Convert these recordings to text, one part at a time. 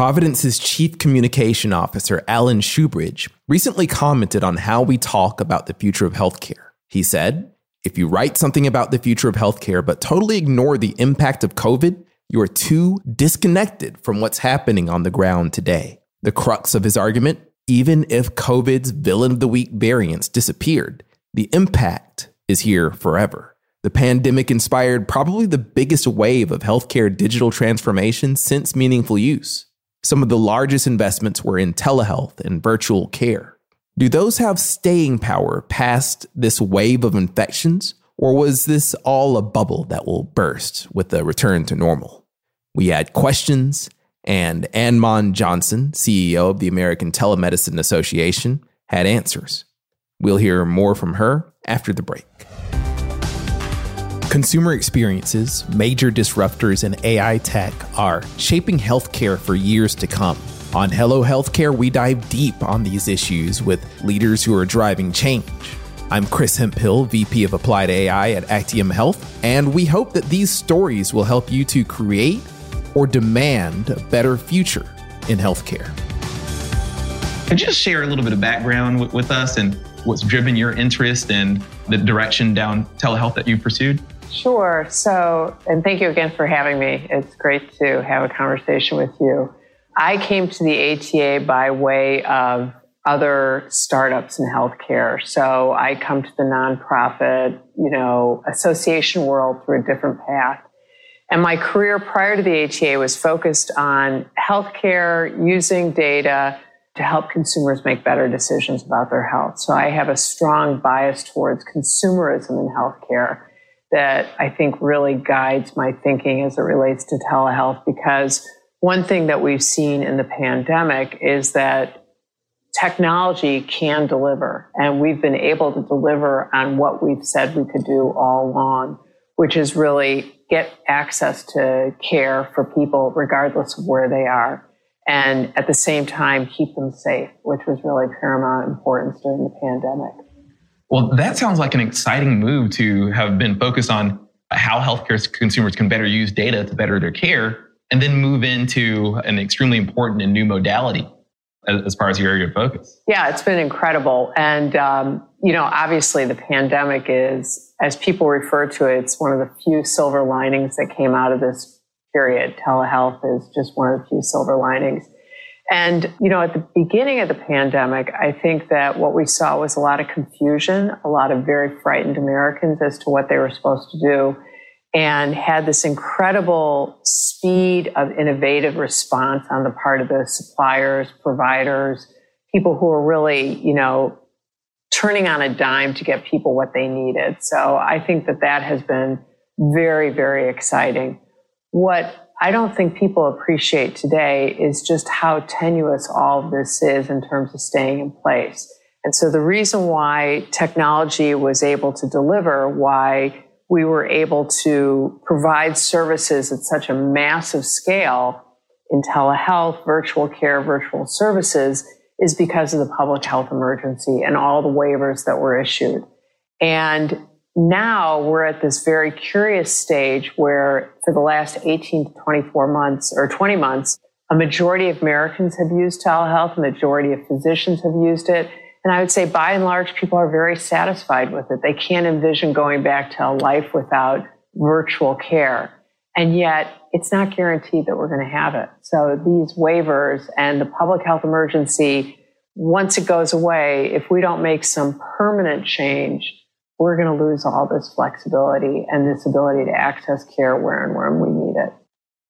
Providence's Chief Communication Officer, Alan Shoebridge, recently commented on how we talk about the future of healthcare. He said, If you write something about the future of healthcare but totally ignore the impact of COVID, you are too disconnected from what's happening on the ground today. The crux of his argument even if COVID's villain of the week variants disappeared, the impact is here forever. The pandemic inspired probably the biggest wave of healthcare digital transformation since meaningful use. Some of the largest investments were in telehealth and virtual care. Do those have staying power past this wave of infections, or was this all a bubble that will burst with the return to normal? We had questions, and Ann Mond Johnson, CEO of the American Telemedicine Association, had answers. We'll hear more from her after the break. Consumer experiences, major disruptors, and AI tech are shaping healthcare for years to come. On Hello Healthcare, we dive deep on these issues with leaders who are driving change. I'm Chris Hemphill, VP of Applied AI at Actium Health, and we hope that these stories will help you to create or demand a better future in healthcare. Could you just share a little bit of background with, with us and what's driven your interest and the direction down telehealth that you've pursued? Sure. So, and thank you again for having me. It's great to have a conversation with you. I came to the ATA by way of other startups in healthcare. So I come to the nonprofit, you know, association world through a different path. And my career prior to the ATA was focused on healthcare, using data to help consumers make better decisions about their health. So I have a strong bias towards consumerism in healthcare that I think really guides my thinking as it relates to telehealth because one thing that we've seen in the pandemic is that technology can deliver and we've been able to deliver on what we've said we could do all along which is really get access to care for people regardless of where they are and at the same time keep them safe which was really paramount importance during the pandemic well, that sounds like an exciting move to have been focused on how healthcare consumers can better use data to better their care and then move into an extremely important and new modality as far as your area of focus. Yeah, it's been incredible. And, um, you know, obviously the pandemic is, as people refer to it, it's one of the few silver linings that came out of this period. Telehealth is just one of the few silver linings. And, you know, at the beginning of the pandemic, I think that what we saw was a lot of confusion, a lot of very frightened Americans as to what they were supposed to do, and had this incredible speed of innovative response on the part of the suppliers, providers, people who were really, you know, turning on a dime to get people what they needed. So I think that that has been very, very exciting. What I don't think people appreciate today is just how tenuous all of this is in terms of staying in place. And so the reason why technology was able to deliver, why we were able to provide services at such a massive scale in telehealth, virtual care, virtual services, is because of the public health emergency and all the waivers that were issued. And now we're at this very curious stage where for the last 18 to 24 months or 20 months, a majority of Americans have used telehealth, a majority of physicians have used it. And I would say by and large, people are very satisfied with it. They can't envision going back to a life without virtual care. And yet it's not guaranteed that we're going to have it. So these waivers and the public health emergency, once it goes away, if we don't make some permanent change, we're going to lose all this flexibility and this ability to access care where and when we need it.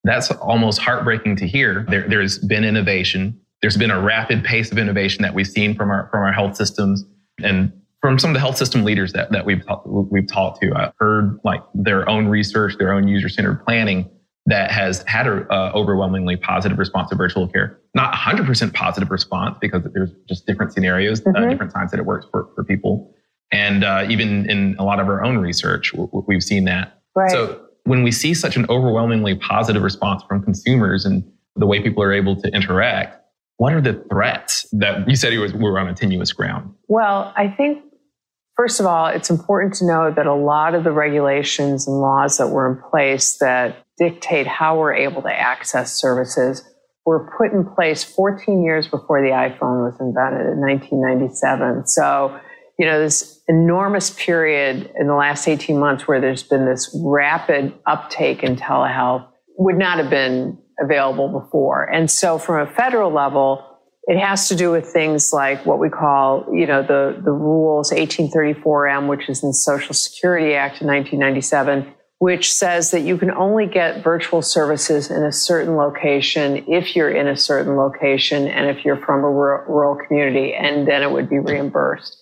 That's almost heartbreaking to hear. There, there's been innovation. There's been a rapid pace of innovation that we've seen from our from our health systems and from some of the health system leaders that, that we've we've talked to. I've heard like their own research, their own user centered planning that has had an uh, overwhelmingly positive response to virtual care. Not 100% positive response because there's just different scenarios, uh, mm-hmm. uh, different times that it works for, for people. And uh, even in a lot of our own research, we've seen that. Right. So when we see such an overwhelmingly positive response from consumers and the way people are able to interact, what are the threats that you said was, were on a tenuous ground? Well, I think First of all, it's important to know that a lot of the regulations and laws that were in place that dictate how we're able to access services were put in place 14 years before the iPhone was invented in 1997. So, you know, this enormous period in the last 18 months where there's been this rapid uptake in telehealth would not have been available before. And so, from a federal level, it has to do with things like what we call, you know, the, the rules 1834M, which is in the Social Security Act of 1997, which says that you can only get virtual services in a certain location if you're in a certain location and if you're from a rural, rural community, and then it would be reimbursed.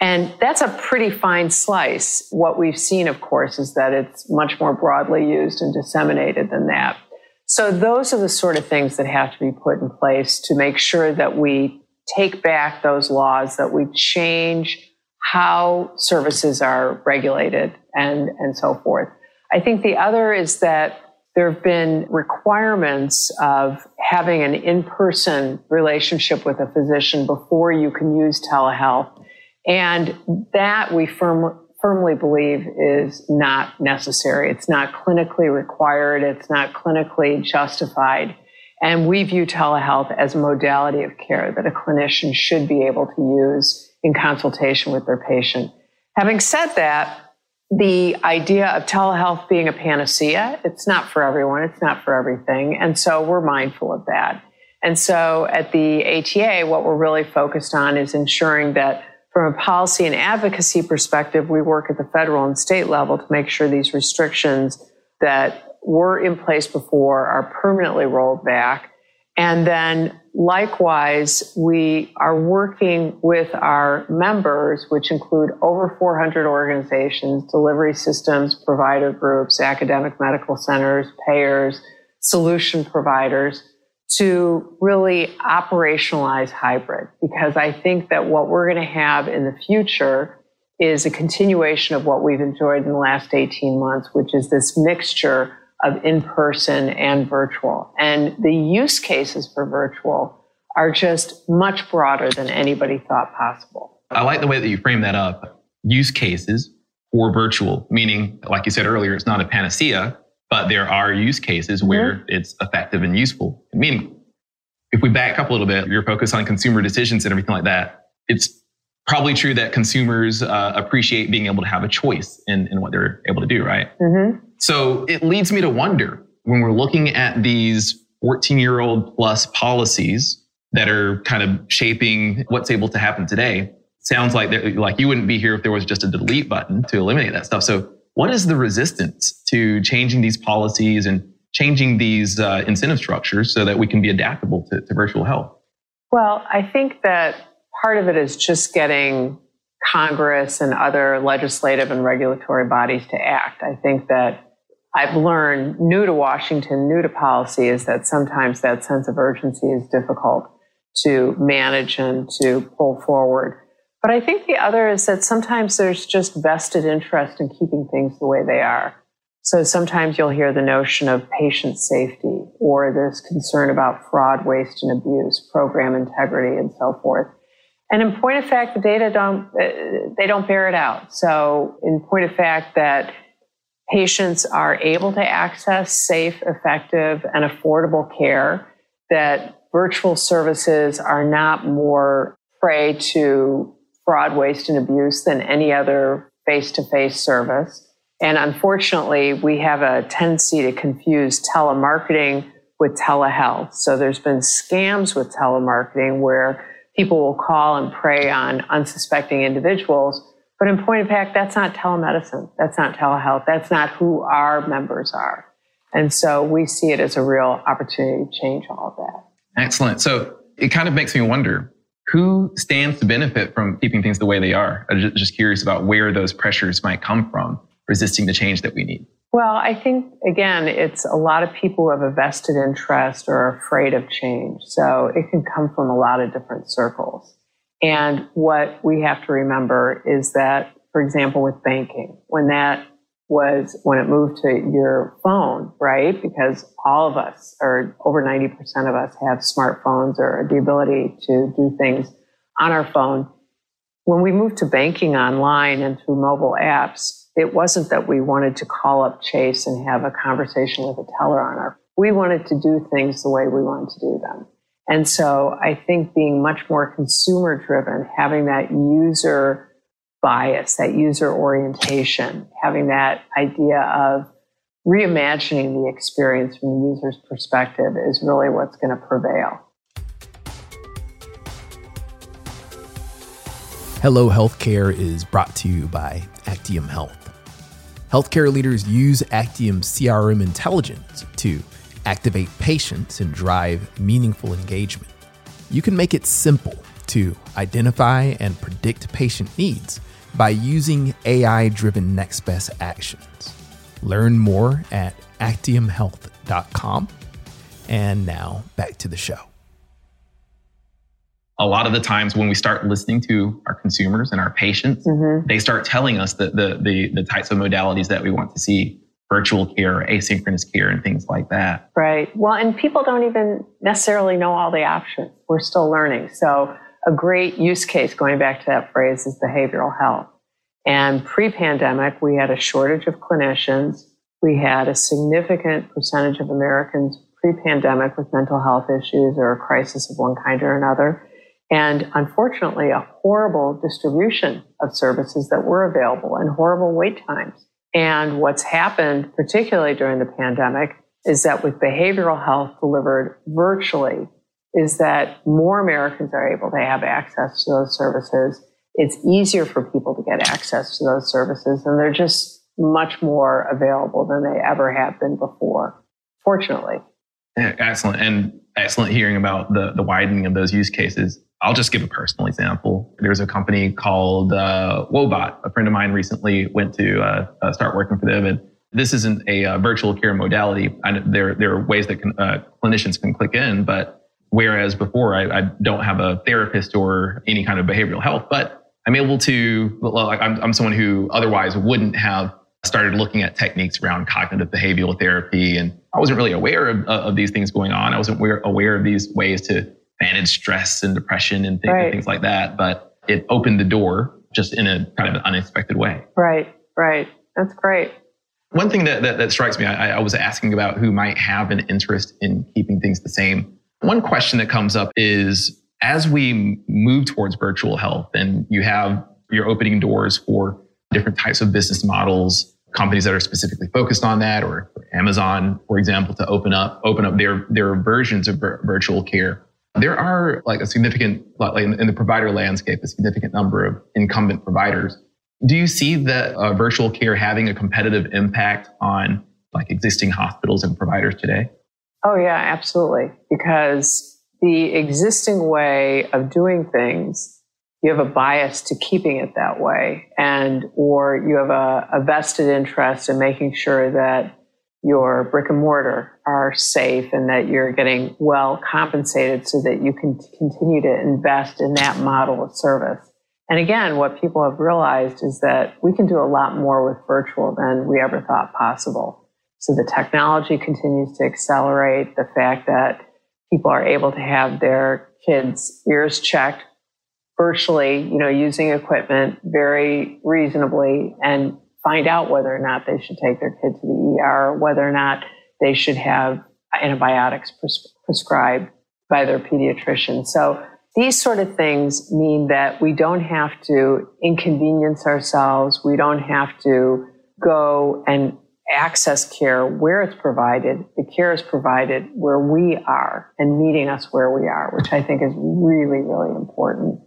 And that's a pretty fine slice. What we've seen, of course, is that it's much more broadly used and disseminated than that. So those are the sort of things that have to be put in place to make sure that we take back those laws, that we change how services are regulated and, and so forth. I think the other is that there have been requirements of having an in-person relationship with a physician before you can use telehealth. And that we firm, firmly believe is not necessary. It's not clinically required. It's not clinically justified. And we view telehealth as a modality of care that a clinician should be able to use in consultation with their patient. Having said that, the idea of telehealth being a panacea, it's not for everyone, it's not for everything. And so we're mindful of that. And so at the ATA, what we're really focused on is ensuring that from a policy and advocacy perspective, we work at the federal and state level to make sure these restrictions that were in place before are permanently rolled back. And then likewise, we are working with our members, which include over 400 organizations, delivery systems, provider groups, academic medical centers, payers, solution providers to really operationalize hybrid because I think that what we're going to have in the future is a continuation of what we've enjoyed in the last 18 months, which is this mixture of in person and virtual. And the use cases for virtual are just much broader than anybody thought possible. I like the way that you frame that up. Use cases for virtual, meaning, like you said earlier, it's not a panacea, but there are use cases mm-hmm. where it's effective and useful and meaningful. If we back up a little bit, your focus on consumer decisions and everything like that. It's probably true that consumers uh, appreciate being able to have a choice in, in what they're able to do, right? Mm-hmm. So it leads me to wonder when we're looking at these 14 year old plus policies that are kind of shaping what's able to happen today. Sounds like like you wouldn't be here if there was just a delete button to eliminate that stuff. So what is the resistance to changing these policies and changing these uh, incentive structures so that we can be adaptable to, to virtual health? Well, I think that part of it is just getting Congress and other legislative and regulatory bodies to act. I think that I've learned new to Washington, new to policy, is that sometimes that sense of urgency is difficult to manage and to pull forward. But I think the other is that sometimes there's just vested interest in keeping things the way they are. So sometimes you'll hear the notion of patient safety or this concern about fraud, waste, and abuse, program integrity, and so forth. And in point of fact, the data don't, uh, they don't bear it out. So in point of fact that patients are able to access safe, effective, and affordable care, that virtual services are not more prey to fraud, waste, and abuse than any other face to face service. And unfortunately, we have a tendency to confuse telemarketing with telehealth. So there's been scams with telemarketing where people will call and prey on unsuspecting individuals. But in point of fact, that's not telemedicine. That's not telehealth. That's not who our members are. And so we see it as a real opportunity to change all of that. Excellent. So it kind of makes me wonder who stands to benefit from keeping things the way they are? I'm just curious about where those pressures might come from, resisting the change that we need. Well, I think, again, it's a lot of people who have a vested interest or are afraid of change. So it can come from a lot of different circles. And what we have to remember is that, for example, with banking, when that was when it moved to your phone, right? Because all of us, or over 90% of us, have smartphones or the ability to do things on our phone. When we moved to banking online and through mobile apps, it wasn't that we wanted to call up Chase and have a conversation with a teller on our We wanted to do things the way we wanted to do them. And so I think being much more consumer driven, having that user bias, that user orientation, having that idea of reimagining the experience from the user's perspective is really what's going to prevail. Hello Healthcare is brought to you by Actium Health. Healthcare leaders use Actium CRM intelligence to activate patients and drive meaningful engagement. You can make it simple to identify and predict patient needs by using AI driven next best actions. Learn more at actiumhealth.com. And now back to the show a lot of the times when we start listening to our consumers and our patients, mm-hmm. they start telling us the, the, the, the, types of modalities that we want to see virtual care, asynchronous care, and things like that. Right. Well, and people don't even necessarily know all the options. We're still learning. So, a great use case, going back to that phrase, is behavioral health. And pre pandemic, we had a shortage of clinicians. We had a significant percentage of Americans pre pandemic with mental health issues or a crisis of one kind or another and unfortunately a horrible distribution of services that were available and horrible wait times. And what's happened, particularly during the pandemic, is that with behavioral health delivered virtually, is that more Americans are able to have access to those services. It's easier for people to get access to those services, and they're just much more available than they ever have been before, fortunately. Excellent. And excellent hearing about the, the widening of those use cases. I'll just give a personal example. There's a company called uh, Woebot. A friend of mine recently went to uh, uh, start working for them, and this isn't a uh, virtual care modality. I, there, there are ways that can, uh, clinicians can click in, but whereas before I, I, don't have a therapist or any kind of behavioral health, but I'm able to. Well, I'm, I'm someone who otherwise wouldn't have started looking at techniques around cognitive behavioral therapy, and I wasn't really aware of, of these things going on. I wasn't aware, aware of these ways to manage stress and depression and, th- right. and things like that. But it opened the door just in a kind of an unexpected way. Right, right. That's great. One thing that, that, that strikes me, I, I was asking about who might have an interest in keeping things the same. One question that comes up is as we move towards virtual health and you have you're opening doors for different types of business models, companies that are specifically focused on that, or Amazon, for example, to open up open up their their versions of virtual care there are like a significant, like in the provider landscape, a significant number of incumbent providers. Do you see that uh, virtual care having a competitive impact on like existing hospitals and providers today? Oh yeah, absolutely. Because the existing way of doing things, you have a bias to keeping it that way, and or you have a, a vested interest in making sure that your brick and mortar are safe and that you're getting well compensated so that you can continue to invest in that model of service. And again, what people have realized is that we can do a lot more with virtual than we ever thought possible. So the technology continues to accelerate the fact that people are able to have their kids' ears checked virtually, you know, using equipment very reasonably and find out whether or not they should take their kid to the ER, whether or not they should have antibiotics pres- prescribed by their pediatrician. So these sort of things mean that we don't have to inconvenience ourselves. We don't have to go and access care where it's provided. The care is provided where we are and meeting us where we are, which I think is really, really important.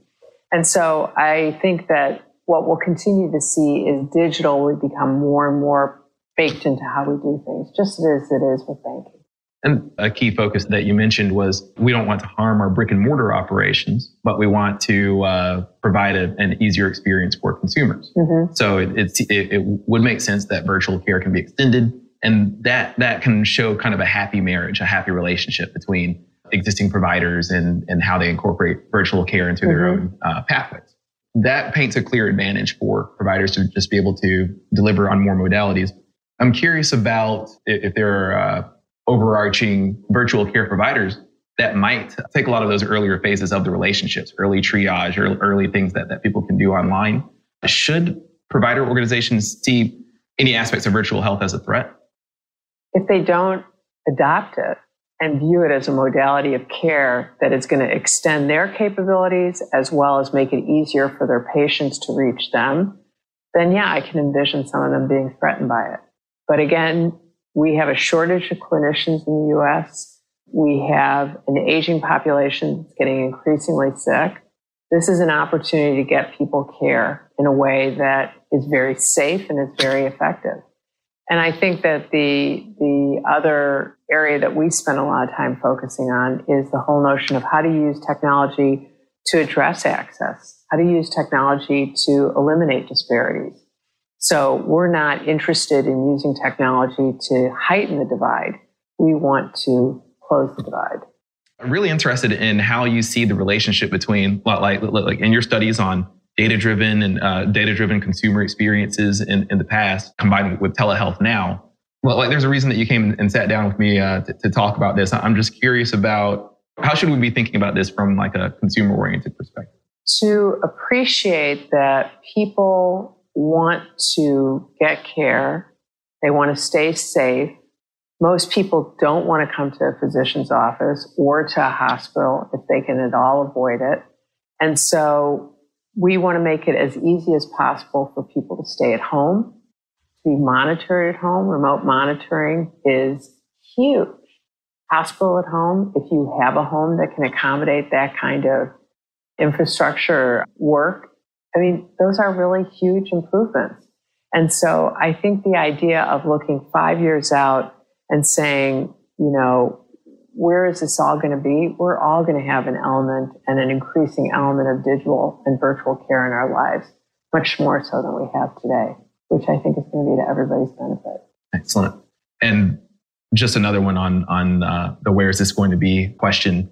And so I think that what we'll continue to see is digital will become more and more baked into how we do things, just as it is with banking. And a key focus that you mentioned was we don't want to harm our brick and mortar operations, but we want to uh, provide a, an easier experience for consumers. Mm-hmm. So it, it, it would make sense that virtual care can be extended, and that that can show kind of a happy marriage, a happy relationship between existing providers and and how they incorporate virtual care into mm-hmm. their own uh, pathways that paints a clear advantage for providers to just be able to deliver on more modalities. I'm curious about if there are uh, overarching virtual care providers that might take a lot of those earlier phases of the relationships, early triage, or early things that, that people can do online. Should provider organizations see any aspects of virtual health as a threat? If they don't adopt it and view it as a modality of care that is going to extend their capabilities as well as make it easier for their patients to reach them, then yeah, I can envision some of them being threatened by it. But again, we have a shortage of clinicians in the US. We have an aging population that's getting increasingly sick. This is an opportunity to get people care in a way that is very safe and is very effective. And I think that the, the other area that we spend a lot of time focusing on is the whole notion of how to use technology to address access, how to use technology to eliminate disparities. So we're not interested in using technology to heighten the divide. We want to close the divide. I'm really interested in how you see the relationship between, like, like in your studies on data driven and uh, data driven consumer experiences in, in the past combined with telehealth now. Well, like there's a reason that you came and sat down with me uh, to, to talk about this. I'm just curious about how should we be thinking about this from like a consumer oriented perspective? To appreciate that people want to get care, they want to stay safe. Most people don't want to come to a physician's office or to a hospital if they can at all avoid it. And so we want to make it as easy as possible for people to stay at home, to be monitored at home. Remote monitoring is huge. Hospital at home, if you have a home that can accommodate that kind of infrastructure work, I mean, those are really huge improvements. And so I think the idea of looking five years out and saying, you know, where is this all going to be? We're all going to have an element and an increasing element of digital and virtual care in our lives, much more so than we have today, which I think is going to be to everybody's benefit. Excellent. And just another one on on uh, the where is this going to be question.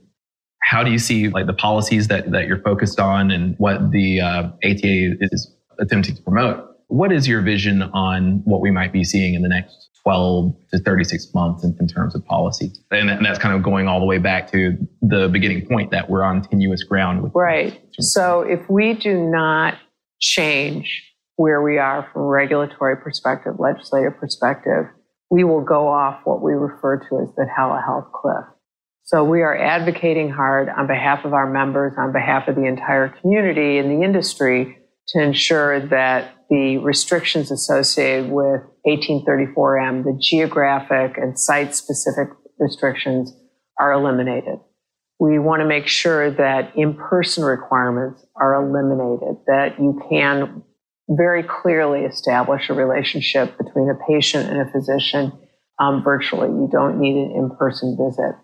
How do you see like the policies that that you're focused on and what the uh, ATA is attempting to promote? What is your vision on what we might be seeing in the next 12 to 36 months in, in terms of policy. And, and, that's kind of going all the way back to the beginning point that we're on tenuous ground. With right. So if we do not change where we are from a regulatory perspective, legislative perspective, we will go off what we refer to as the telehealth cliff. So we are advocating hard on behalf of our members, on behalf of the entire community and the industry to ensure that the restrictions associated with 1834M, the geographic and site specific restrictions are eliminated. We want to make sure that in person requirements are eliminated, that you can very clearly establish a relationship between a patient and a physician um, virtually. You don't need an in person visit.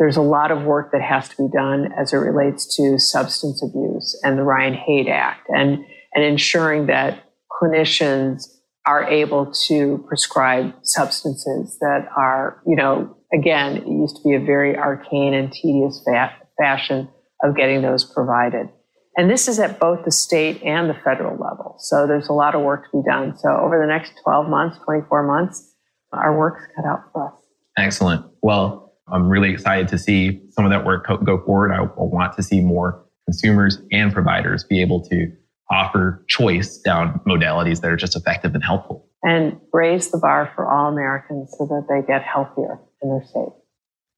There's a lot of work that has to be done as it relates to substance abuse and the Ryan Haight Act and, and ensuring that clinicians are able to prescribe substances that are, you know, again, it used to be a very arcane and tedious fa- fashion of getting those provided. And this is at both the state and the federal level. So there's a lot of work to be done. So over the next 12 months, 24 months, our work's cut out for us. Excellent. Well, I'm really excited to see some of that work go forward. I want to see more consumers and providers be able to offer choice down modalities that are just effective and helpful. And raise the bar for all Americans so that they get healthier and they're safe.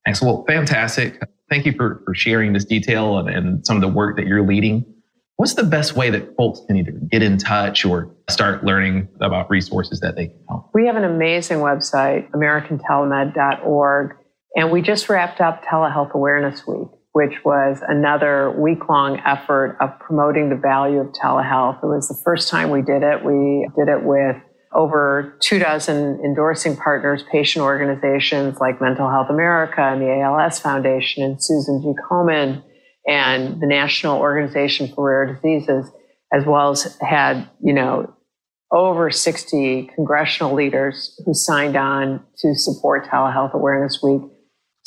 Excellent. Well, fantastic. Thank you for, for sharing this detail and, and some of the work that you're leading. What's the best way that folks can either get in touch or start learning about resources that they can help? We have an amazing website, americantelemed.org, and we just wrapped up Telehealth Awareness Week which was another week long effort of promoting the value of telehealth. It was the first time we did it. We did it with over two dozen endorsing partners, patient organizations like Mental Health America and the ALS Foundation and Susan G. Komen and the National Organization for Rare Diseases, as well as had, you know, over 60 congressional leaders who signed on to support Telehealth Awareness Week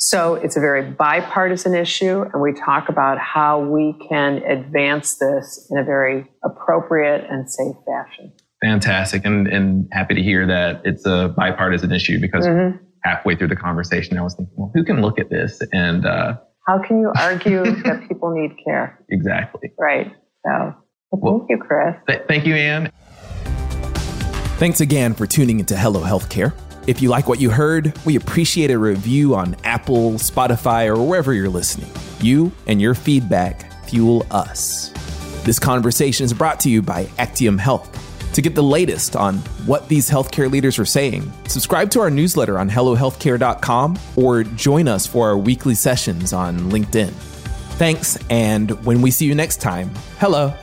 so it's a very bipartisan issue, and we talk about how we can advance this in a very appropriate and safe fashion. Fantastic, and, and happy to hear that it's a bipartisan issue because mm-hmm. halfway through the conversation, I was thinking, well, who can look at this and uh, how can you argue that people need care? Exactly. Right. So, well, thank you, Chris. Th- thank you, Anne. Thanks again for tuning into Hello Healthcare. If you like what you heard, we appreciate a review on Apple, Spotify, or wherever you're listening. You and your feedback fuel us. This conversation is brought to you by Actium Health. To get the latest on what these healthcare leaders are saying, subscribe to our newsletter on HelloHealthcare.com or join us for our weekly sessions on LinkedIn. Thanks, and when we see you next time, hello.